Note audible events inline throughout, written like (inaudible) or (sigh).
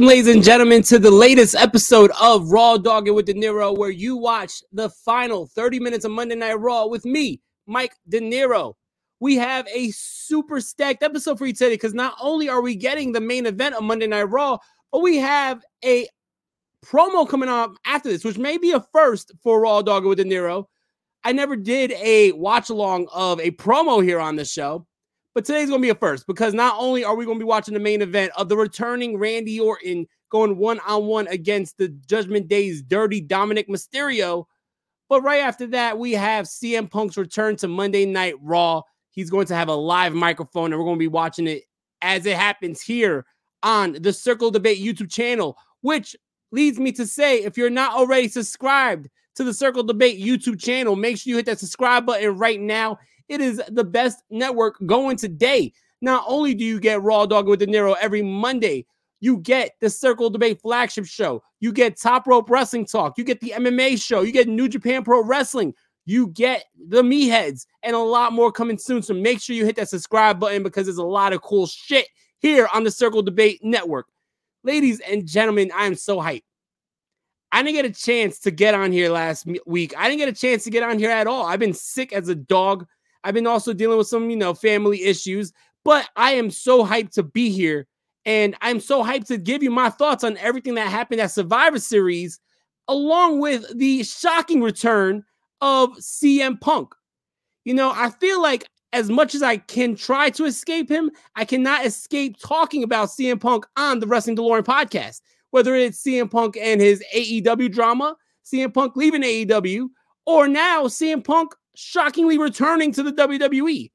Welcome, ladies and gentlemen, to the latest episode of Raw Dogging with De Niro, where you watch the final 30 minutes of Monday Night Raw with me, Mike De Niro. We have a super stacked episode for you today because not only are we getting the main event of Monday Night Raw, but we have a promo coming up after this, which may be a first for Raw Dogging with De Niro. I never did a watch along of a promo here on the show. But today's going to be a first because not only are we going to be watching the main event of the returning Randy Orton going one on one against the Judgment Day's dirty Dominic Mysterio, but right after that, we have CM Punk's return to Monday Night Raw. He's going to have a live microphone, and we're going to be watching it as it happens here on the Circle Debate YouTube channel, which leads me to say if you're not already subscribed to the Circle Debate YouTube channel, make sure you hit that subscribe button right now. It is the best network going today. Not only do you get Raw Dog with De Niro every Monday, you get the Circle Debate flagship show. You get Top Rope Wrestling Talk. You get the MMA show. You get New Japan Pro Wrestling. You get the Meatheads and a lot more coming soon. So make sure you hit that subscribe button because there's a lot of cool shit here on the Circle Debate Network. Ladies and gentlemen, I am so hyped. I didn't get a chance to get on here last week. I didn't get a chance to get on here at all. I've been sick as a dog I've been also dealing with some, you know, family issues, but I am so hyped to be here. And I'm so hyped to give you my thoughts on everything that happened at Survivor Series, along with the shocking return of CM Punk. You know, I feel like as much as I can try to escape him, I cannot escape talking about CM Punk on the Wrestling DeLorean podcast. Whether it's CM Punk and his AEW drama, CM Punk leaving AEW, or now CM Punk shockingly returning to the WWE.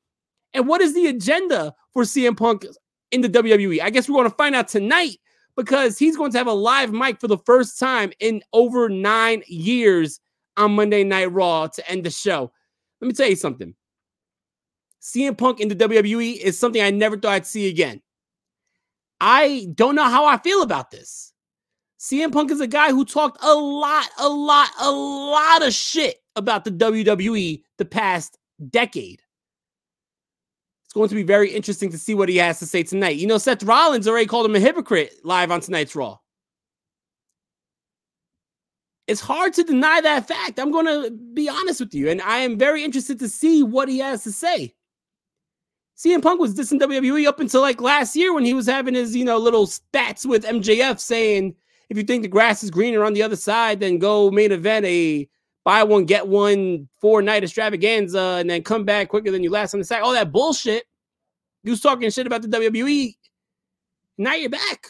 And what is the agenda for CM Punk in the WWE? I guess we're going to find out tonight because he's going to have a live mic for the first time in over nine years on Monday Night Raw to end the show. Let me tell you something. CM Punk in the WWE is something I never thought I'd see again. I don't know how I feel about this. CM Punk is a guy who talked a lot, a lot, a lot of shit about the WWE the past decade. It's going to be very interesting to see what he has to say tonight. You know, Seth Rollins already called him a hypocrite live on tonight's Raw. It's hard to deny that fact. I'm going to be honest with you. And I am very interested to see what he has to say. CM Punk was dissing WWE up until like last year when he was having his, you know, little spats with MJF saying, if you think the grass is greener on the other side, then go main event a buy one, get one four night extravaganza, and then come back quicker than you last on the side. All that bullshit. You was talking shit about the WWE. Now you're back.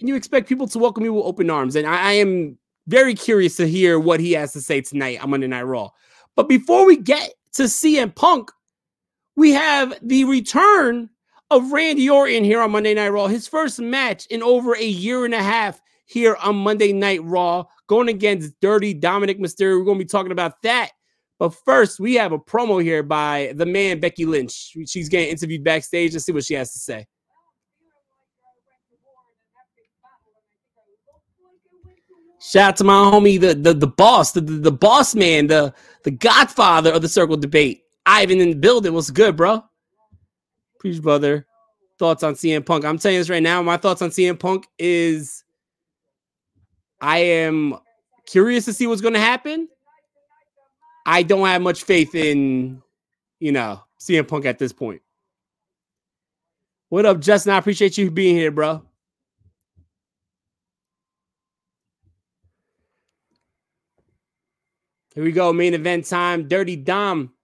And you expect people to welcome you with open arms. And I, I am very curious to hear what he has to say tonight on Monday Night Raw. But before we get to CM Punk, we have the return of Randy Orton here on Monday Night Raw. His first match in over a year and a half here on Monday Night Raw, going against Dirty Dominic Mysterio. We're going to be talking about that. But first, we have a promo here by the man Becky Lynch. She's getting interviewed backstage. Let's see what she has to say. Shout out to my homie, the the, the boss, the, the, the boss man, the the godfather of the circle debate. Ivan in the building. What's good, bro? Preach, brother. Thoughts on CM Punk. I'm telling you this right now. My thoughts on CM Punk is I am curious to see what's going to happen. I don't have much faith in, you know, CM Punk at this point. What up, Justin? I appreciate you being here, bro. Here we go, main event time. Dirty Dom,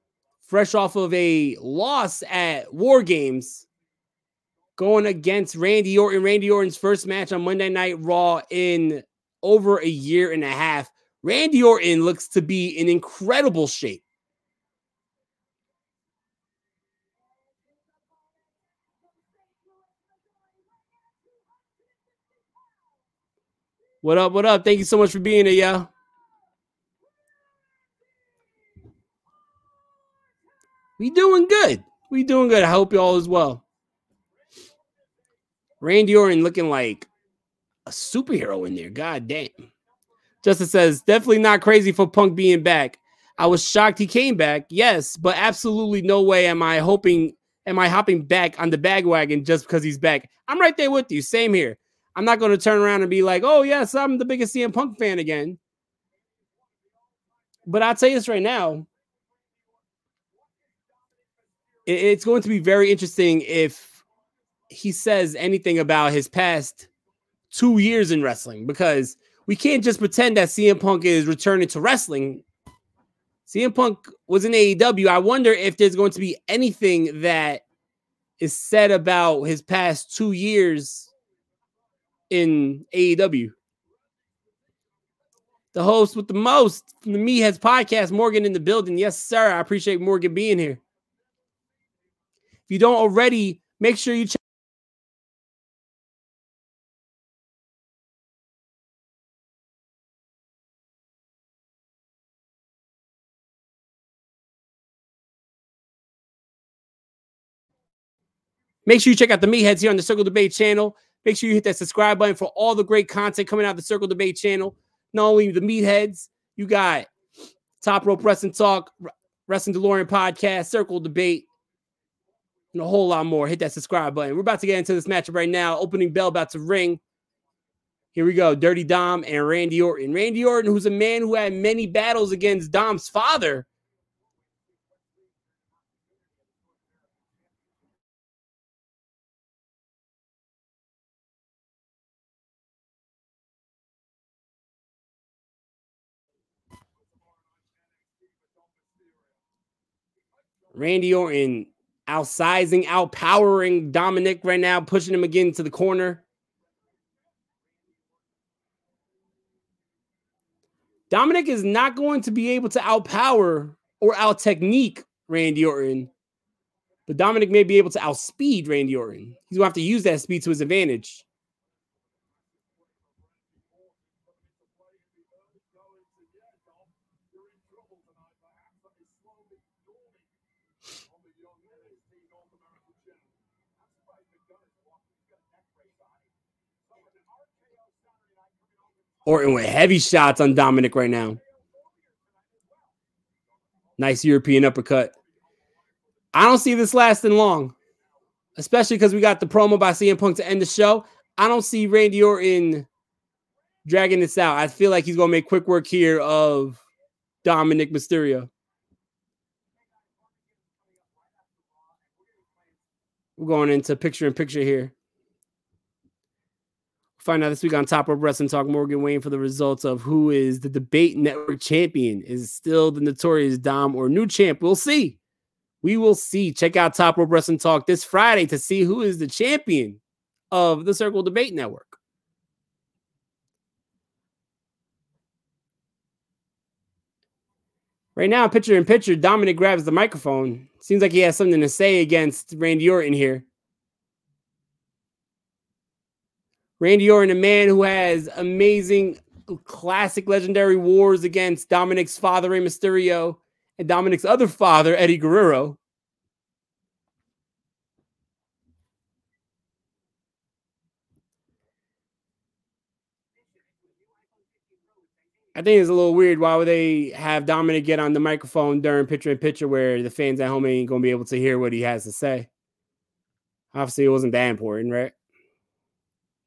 fresh off of a loss at War Games, going against Randy Orton. Randy Orton's first match on Monday Night Raw in over a year and a half. Randy Orton looks to be in incredible shape. What up? What up? Thank you so much for being here, y'all. We doing good. We doing good. I hope you all as well. Randy Orton looking like a superhero in there. God damn. Justin says, definitely not crazy for Punk being back. I was shocked he came back. Yes, but absolutely no way am I hoping, am I hopping back on the bag wagon just because he's back. I'm right there with you. Same here. I'm not going to turn around and be like, oh, yes, I'm the biggest CM Punk fan again. But I'll tell you this right now. It's going to be very interesting if he says anything about his past two years in wrestling because we can't just pretend that CM Punk is returning to wrestling. CM Punk was in AEW. I wonder if there's going to be anything that is said about his past two years in AEW. The host with the most from the Meatheads podcast, Morgan in the building. Yes, sir. I appreciate Morgan being here. If you don't already, make sure you check. Make sure you check out the Meatheads here on the Circle Debate channel. Make sure you hit that subscribe button for all the great content coming out of the Circle Debate channel. Not only the Meatheads, you got Top Rope Wrestling Talk, Wrestling DeLorean Podcast, Circle Debate, and a whole lot more. Hit that subscribe button. We're about to get into this matchup right now. Opening bell about to ring. Here we go. Dirty Dom and Randy Orton. Randy Orton, who's a man who had many battles against Dom's father, Randy Orton outsizing, outpowering Dominic right now, pushing him again to the corner. Dominic is not going to be able to outpower or out technique Randy Orton, but Dominic may be able to outspeed Randy Orton. He's going to have to use that speed to his advantage. Orton with heavy shots on Dominic right now. Nice European uppercut. I don't see this lasting long, especially because we got the promo by CM Punk to end the show. I don't see Randy Orton dragging this out. I feel like he's going to make quick work here of Dominic Mysterio. We're going into picture in picture here. Find out this week on Top Rope Wrestling Talk. Morgan Wayne for the results of who is the debate network champion. Is still the notorious Dom or new champ? We'll see. We will see. Check out Top Rope Wrestling Talk this Friday to see who is the champion of the Circle Debate Network. Right now, picture in picture, Dominic grabs the microphone. Seems like he has something to say against Randy Orton here. Randy Orton, a man who has amazing, classic, legendary wars against Dominic's father, Rey Mysterio, and Dominic's other father, Eddie Guerrero. I think it's a little weird. Why would they have Dominic get on the microphone during picture in picture where the fans at home ain't gonna be able to hear what he has to say? Obviously, it wasn't that important, right?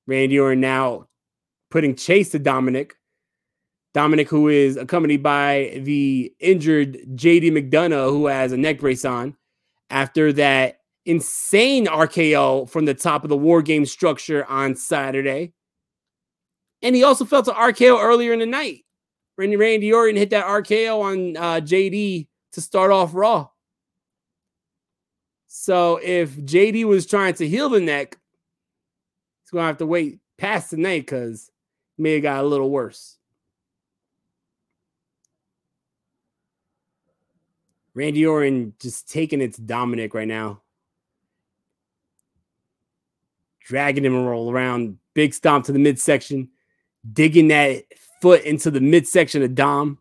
Randy Orton now putting chase to Dominic. Dominic, who is accompanied by the injured JD McDonagh, who has a neck brace on after that insane RKO from the top of the War Game structure on Saturday. And he also felt an RKO earlier in the night. Randy, Randy Orton hit that RKO on uh, JD to start off Raw. So if JD was trying to heal the neck, gonna have to wait past tonight because may have got a little worse. Randy Orton just taking it to Dominic right now. Dragging him roll around, big stomp to the midsection, digging that foot into the midsection of Dom.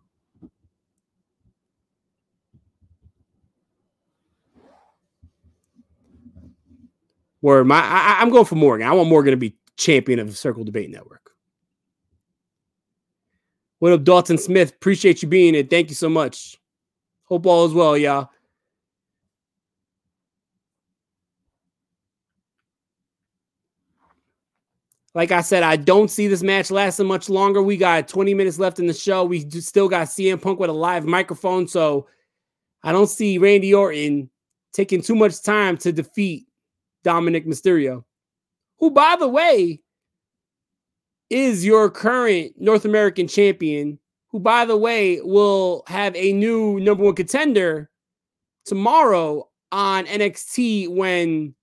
Where my I, am going for Morgan. I want Morgan to be champion of the Circle Debate Network. What up, Dalton Smith? Appreciate you being here. Thank you so much. Hope all is well, y'all. Like I said, I don't see this match lasting much longer. We got 20 minutes left in the show. We still got CM Punk with a live microphone. So I don't see Randy Orton taking too much time to defeat Dominik Mysterio, who, by the way, is your current North American champion, who, by the way, will have a new number one contender tomorrow on NXT when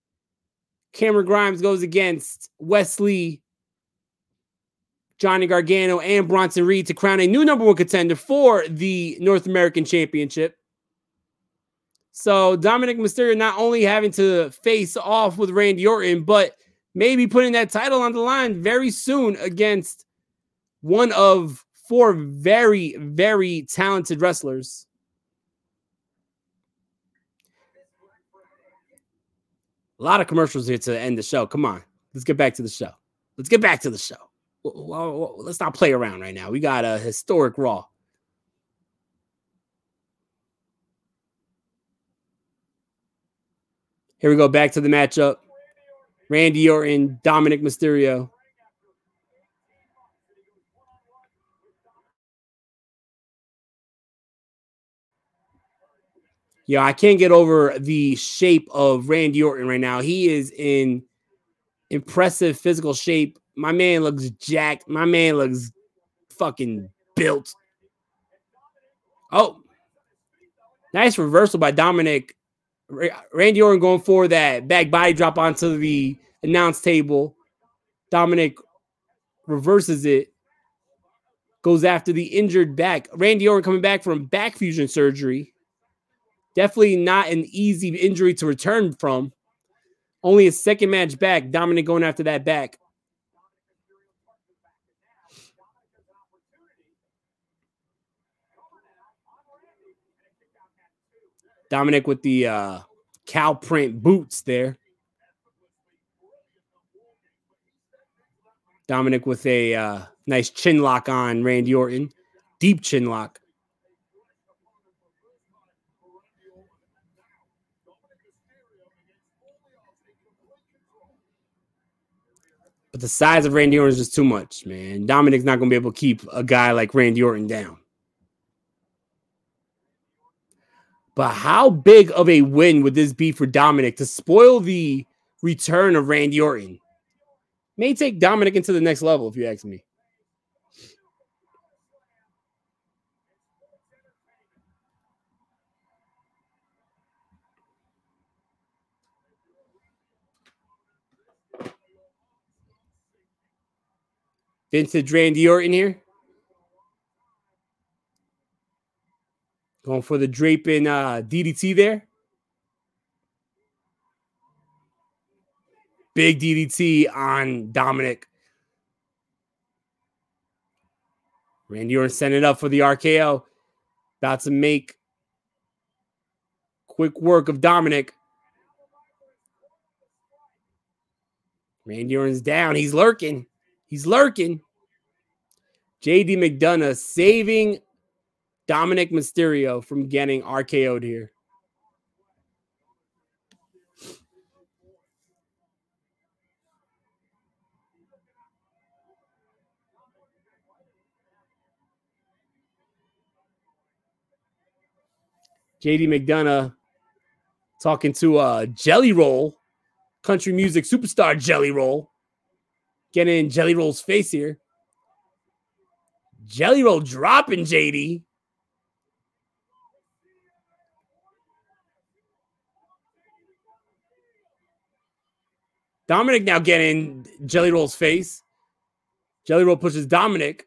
Cameron Grimes goes against Wes Lee, Johnny Gargano, and Bronson Reed to crown a new number one contender for the North American Championship. So Dominic Mysterio not only having to face off with Randy Orton, but maybe putting that title on the line very soon against one of four very, very talented wrestlers. A lot of commercials here to end the show. Come on, let's get back to the show. Let's get back to the show. Let's not play around right now. We got a historic Raw. Here we go. Back to the matchup. Randy Orton, Dominic Mysterio. Yeah, I can't get over the shape of Randy Orton right now. He is in impressive physical shape. My man looks jacked. My man looks fucking built. Oh, nice reversal by Dominik. Randy Orton going for that back body drop onto the announce table. Dominic reverses it, goes after the injured back. Randy Orton coming back from back fusion surgery. Definitely not an easy injury to return from. Only a second match back. Dominic going after that back. Dominik with the uh, cow print boots there. Dominic with a uh, nice chin lock on Randy Orton. Deep chin lock. But the size of Randy Orton is just too much, man. Dominic's not going to be able to keep a guy like Randy Orton down. But how big of a win would this be for Dominic to spoil the return of Randy Orton? May take Dominic into the next level, if you ask me. Vintage Randy Orton here. Going for the draping uh, DDT there. Big DDT on Dominic. Randy Orton sending it up for the RKO. About to make quick work of Dominic. Randy Orton's down. He's lurking. He's lurking. JD McDonagh saving Dominik Mysterio from getting RKO'd here. JD McDonagh talking to uh, Jelly Roll, country music superstar Jelly Roll. Getting in Jelly Roll's face here. Jelly Roll dropping JD. Dominik now getting Jelly Roll's face. Jelly Roll pushes Dominic.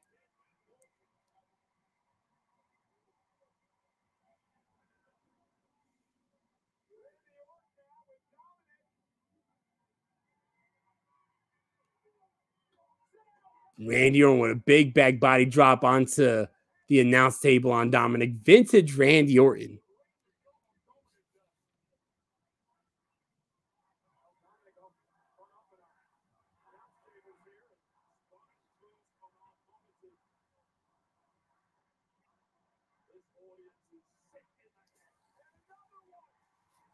Randy Orton with a big back body drop onto the announce table on Dominik. Vintage Randy Orton.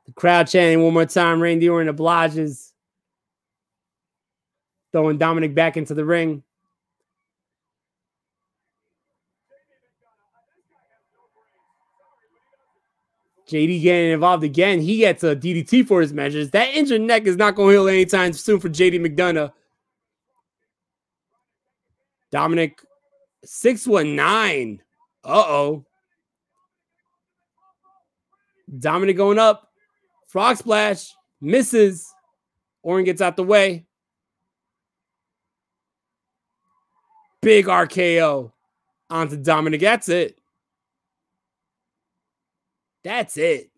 The crowd chanting one more time. Randy Orton obliges. Throwing Dominic back into the ring. JD getting involved again. He gets a DDT for his measures. That injured neck is not going to heal anytime soon for JD McDonagh. Dominic 619. Uh oh. Dominic going up. Frog splash. Misses. Orton gets out the way. Big RKO onto Dominic. That's it. That's it.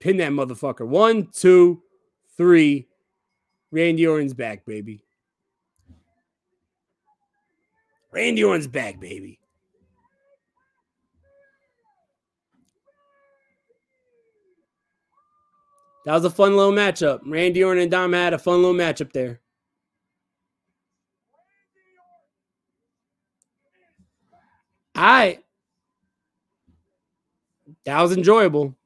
Pin that motherfucker. One, two, three. Randy Orton's back, baby. Randy Orton's back, baby. That was a fun little matchup. Randy Orton and Dom had a fun little matchup there. I that was enjoyable.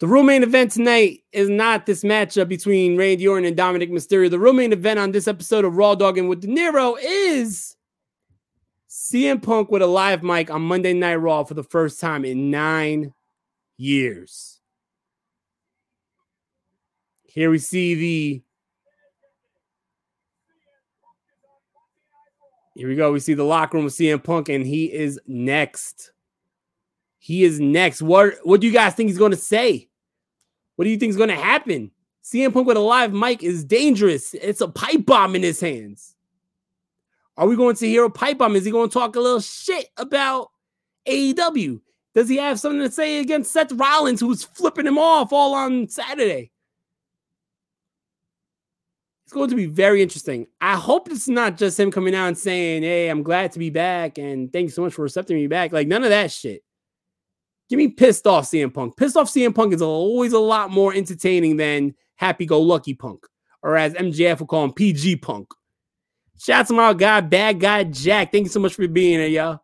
The real main event tonight is not this matchup between Randy Orton and Dominic Mysterio. The real main event on this episode of Raw Dogging with De Niro is CM Punk with a live mic on Monday Night Raw for the first time in nine years. Here we see the Here we go. We see the locker room with CM Punk, and he is next. He is next. What What do you guys think he's going to say? What do you think is going to happen? CM Punk with a live mic is dangerous. It's a pipe bomb in his hands. Are we going to hear a pipe bomb? Is he going to talk a little shit about AEW? Does he have something to say against Seth Rollins, who's flipping him off all on Saturday? It's going to be very interesting. I hope it's not just him coming out and saying, Hey, I'm glad to be back and thank you so much for accepting me back. Like, none of that shit. Give me pissed off CM Punk. Pissed off CM Punk is always a lot more entertaining than happy go lucky Punk, or as MJF will call him, PG Punk. Shout out to my guy, bad guy Jack. Thank you so much for being here, y'all.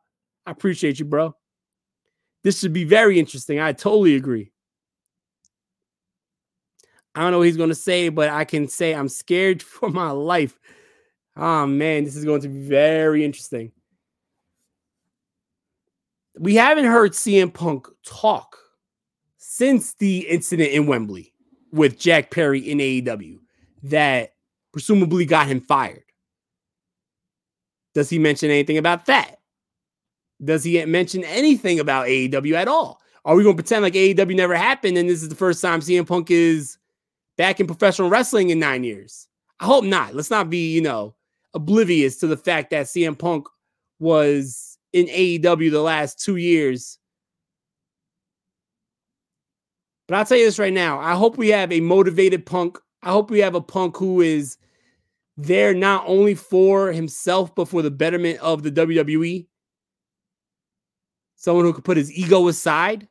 I appreciate you, bro. This should be very interesting. I totally agree. I don't know what he's going to say, but I can say I'm scared (laughs) for my life. Oh, man, this is going to be very interesting. We haven't heard CM Punk talk since the incident in Wembley with Jack Perry in AEW that presumably got him fired. Does he mention anything about that? Does he mention anything about AEW at all? Are we going to pretend like AEW never happened and this is the first time CM Punk is back in professional wrestling in nine years? I hope not. Let's not be, you know, oblivious to the fact that CM Punk was in AEW the last two years. But I'll tell you this right now. I hope we have a motivated punk. I hope we have a punk who is there not only for himself, but for the betterment of the WWE someone who could put his ego aside.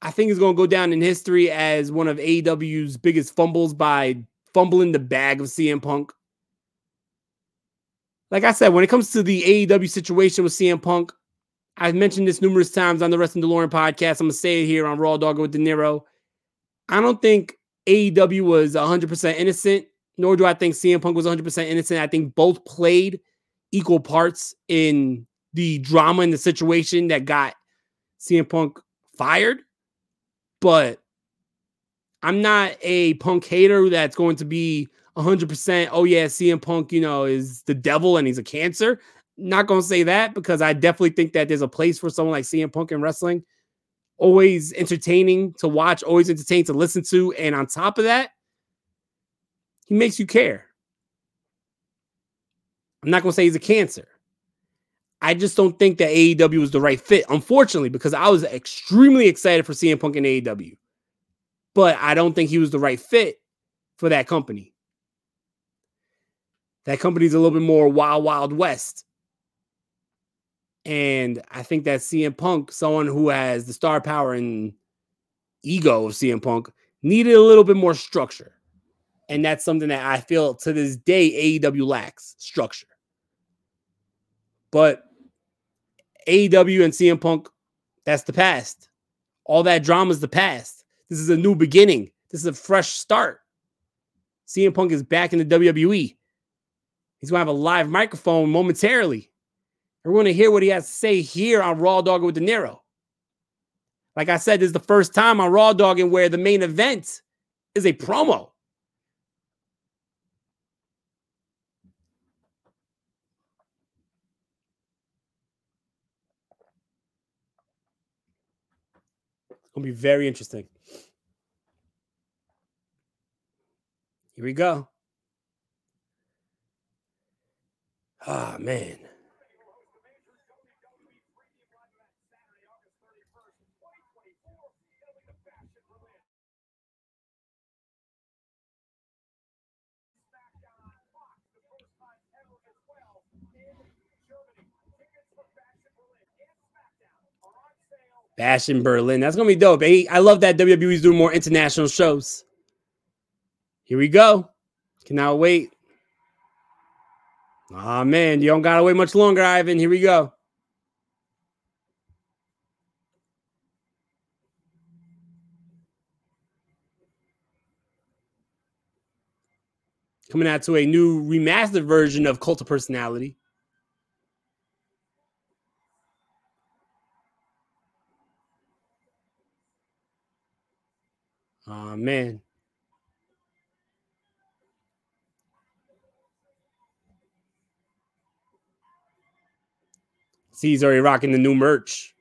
I think is going to go down in history as one of AEW's biggest fumbles by fumbling the bag of CM Punk. Like I said, when it comes to the AEW situation with CM Punk, I've mentioned this numerous times on the Wrestling DeLorean podcast. I'm going to say it here on Raw Dog with De Niro. I don't think AEW was 100% innocent nor do I think CM Punk was 100% innocent. I think both played equal parts in the drama and the situation that got CM Punk fired. But I'm not a punk hater that's going to be 100%, oh, yeah, CM Punk, you know, is the devil and he's a cancer. Not going to say that because I definitely think that there's a place for someone like CM Punk in wrestling. Always entertaining to watch, always entertaining to listen to. And on top of that, he makes you care. I'm not going to say he's a cancer. I just don't think that AEW was the right fit, unfortunately, because I was extremely excited for CM Punk in AEW. But I don't think he was the right fit for that company. That company's a little bit more wild, wild west. And I think that CM Punk, someone who has the star power and ego of CM Punk, needed a little bit more structure. And that's something that I feel to this day AEW lacks structure. But AEW and CM Punk, That's the past. All that drama is the past. This is a new beginning. This is a fresh start. CM Punk is back in the WWE. He's going to have a live microphone momentarily. We're going to hear what he has to say here on Raw Dog with De Niro. Like I said, this is the first time on Raw Dogging where the main event is a promo. It's going to be very interesting. Here we go. Ah, oh, man. Bash in Berlin. That's gonna be dope. I love that WWE's doing more international shows. Here we go. Cannot wait. Oh man, you don't gotta wait much longer, Ivan. Here we go. Coming out to a new remastered version of Cult of Personality. Oh man. See, he's already rocking the new merch.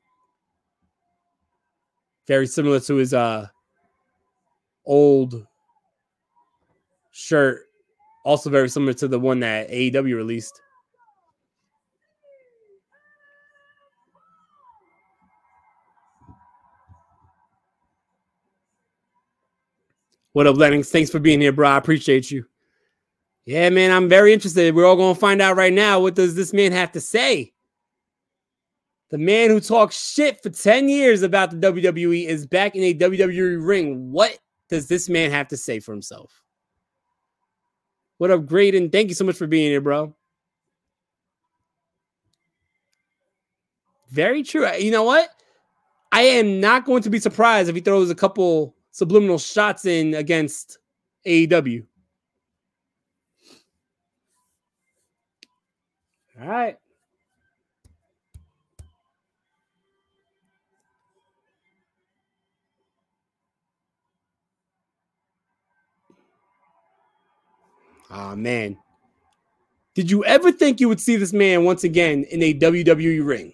Very similar to his uh old shirt. Also very similar to the one that AEW released. What up, Lennox? Thanks for being here, bro. I appreciate you. Yeah, man, I'm very interested. We're all going to find out right now. What does this man have to say? The man who talked shit for 10 years about the WWE is back in a WWE ring. What does this man have to say for himself? What up, Graydon? Thank you so much for being here, bro. Very true. You know what? I am not going to be surprised if he throws a couple subliminal shots in against AEW. All right. Ah, oh, man. Did you ever think you would see this man once again in a WWE ring?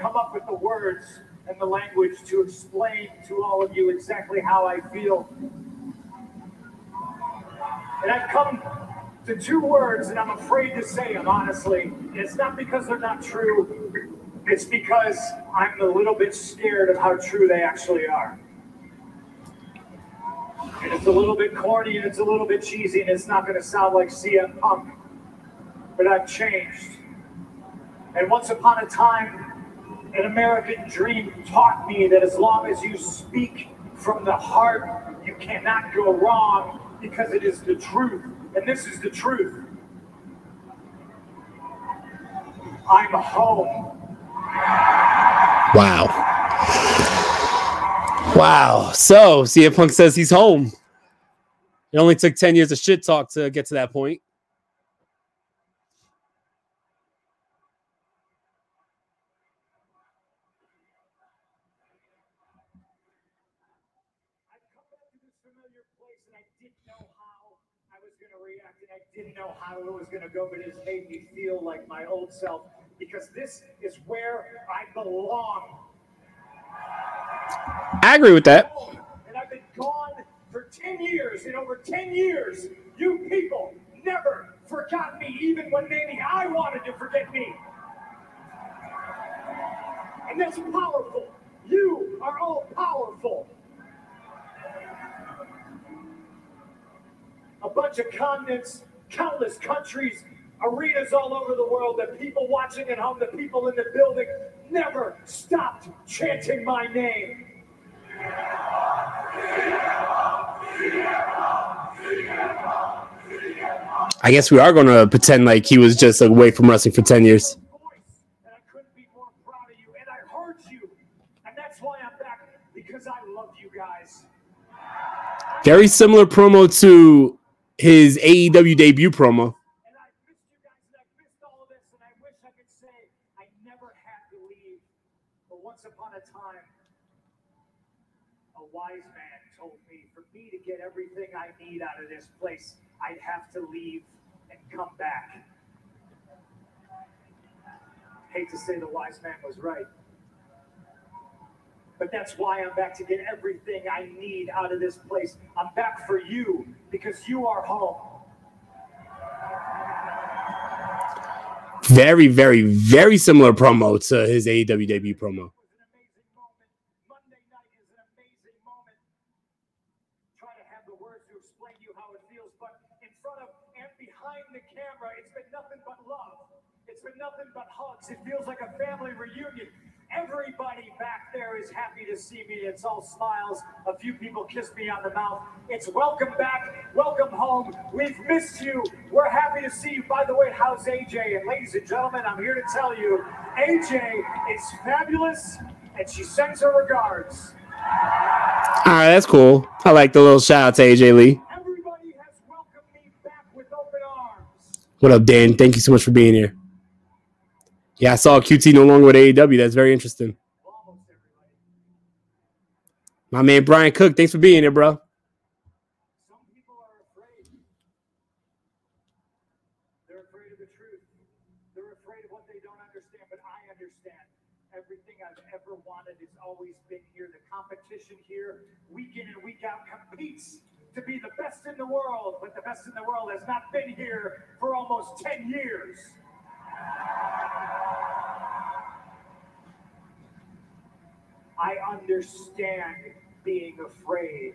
come up with the words and the language to explain to all of you exactly how I feel. And I've come to two words, and I'm afraid to say them, honestly. it's not because they're not true, it's because I'm a little bit scared of how true they actually are. And it's a little bit corny and it's a little bit cheesy and it's not going to sound like CM Punk. But I've changed. And once upon a time, an American dream taught me that as long as you speak from the heart, you cannot go wrong because it is the truth. And this is the truth. I'm home. Wow. Wow. So CM Punk says he's home. It only took 10 years of shit talk to get to that point. was going to react and I didn't know how it was going to go, but it has made me feel like my old self because this is where I belong. I agree with that. And I've been gone for 10 years. In over 10 years, you people never forgot me, even when maybe I wanted to forget me. And that's powerful. You are all powerful. A bunch of continents, countless countries, arenas all over the world, the people watching at home, the people in the building never stopped chanting my name. I guess we are going to pretend like he was just away from wrestling for 10 years. And I couldn't be more proud of you, and I heard you. And that's why I'm back, because I love you guys. Very similar promo to his AEW debut promo. For me to get everything I need out of this place, I'd have to leave and come back. Hate to say the wise man was right. But that's why I'm back to get everything I need out of this place. I'm back for you because you are home. Very, very, very similar promo to his AEW debut promo. was an amazing moment. Monday night is an amazing moment. Try to have the words to explain to you how it feels, but in front of and behind the camera, it's been nothing but love. It's been nothing but hugs. It feels like a family reunion. Everybody back there is happy to see me. It's all smiles. A few people kiss me on the mouth. It's welcome back, welcome home. We've missed you. We're happy to see you. By the way, how's AJ? And ladies and gentlemen, I'm here to tell you, AJ is fabulous, and she sends her regards. All right, that's cool. I like the little shout out to AJ Lee. Everybody has welcomed me back with open arms. What up, Dan? Thank you so much for being here. Yeah, I saw QT no longer with AEW. That's very interesting. My man Brian Cook, thanks for being here, bro. Some people are afraid. They're afraid of the truth. They're afraid of what they don't understand, but I understand. Everything I've ever wanted has always been here. The competition here, week in and week out, competes to be the best in the world, but the best in the world has not been here for almost 10 years. I understand being afraid.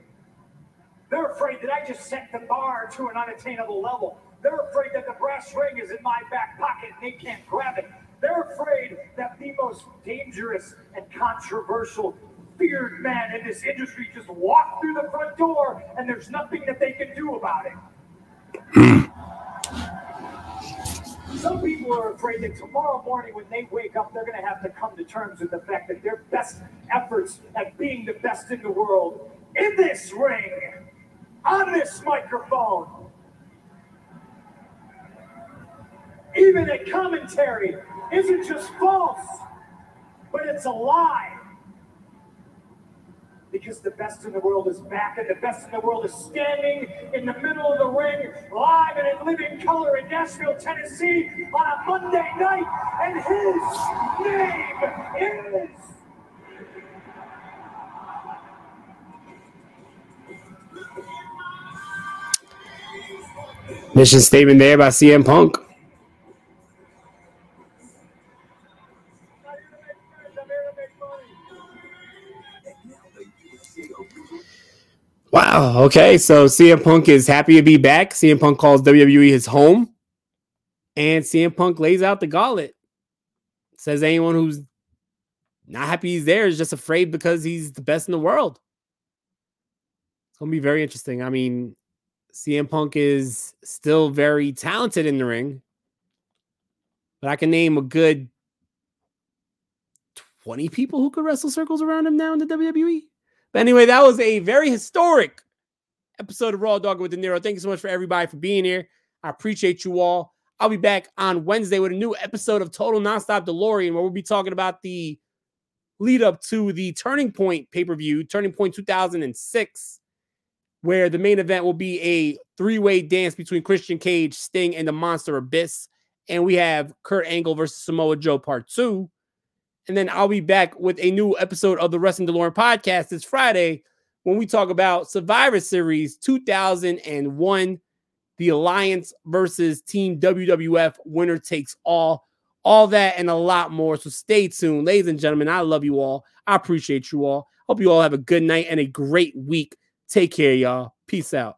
They're afraid that I just set the bar to an unattainable level. They're afraid that the brass ring is in my back pocket and they can't grab it. They're afraid that the most dangerous and controversial, feared man in this industry just walked through the front door and there's nothing that they can do about it. Some people are afraid that tomorrow morning when they wake up, they're going to have to come to terms with the fact that their best efforts at being the best in the world in this ring, on this microphone, even a commentary isn't just false, but it's a lie. Because the best in the world is back, and the best in the world is standing in the middle of the ring, live and in living color in Nashville, Tennessee, on a Monday night, and his name is. Mission statement there by CM Punk. Wow. Okay. So CM Punk is happy to be back. CM Punk calls WWE his home. And CM Punk lays out the gauntlet. Says anyone who's not happy he's there is just afraid because he's the best in the world. It's going to be very interesting. I mean, CM Punk is still very talented in the ring, but I can name a good 20 people who could wrestle circles around him now in the WWE. But anyway, that was a very historic episode of Raw Dog with De Niro. Thank you so much for everybody for being here. I appreciate you all. I'll be back on Wednesday with a new episode of Total Nonstop DeLorean, where we'll be talking about the lead up to the Turning Point pay per view, Turning Point 2006. where the main event will be a three way dance between Christian Cage, Sting, and the Monster Abyss. And we have Kurt Angle versus Samoa Joe Part 2. And then I'll be back with a new episode of the Wrestling DeLorean podcast this Friday when we talk about Survivor Series 2001, the Alliance versus Team WWF, winner takes all. All that and a lot more. So stay tuned. Ladies and gentlemen, I love you all. I appreciate you all. Hope you all have a good night and a great week. Take care, y'all. Peace out.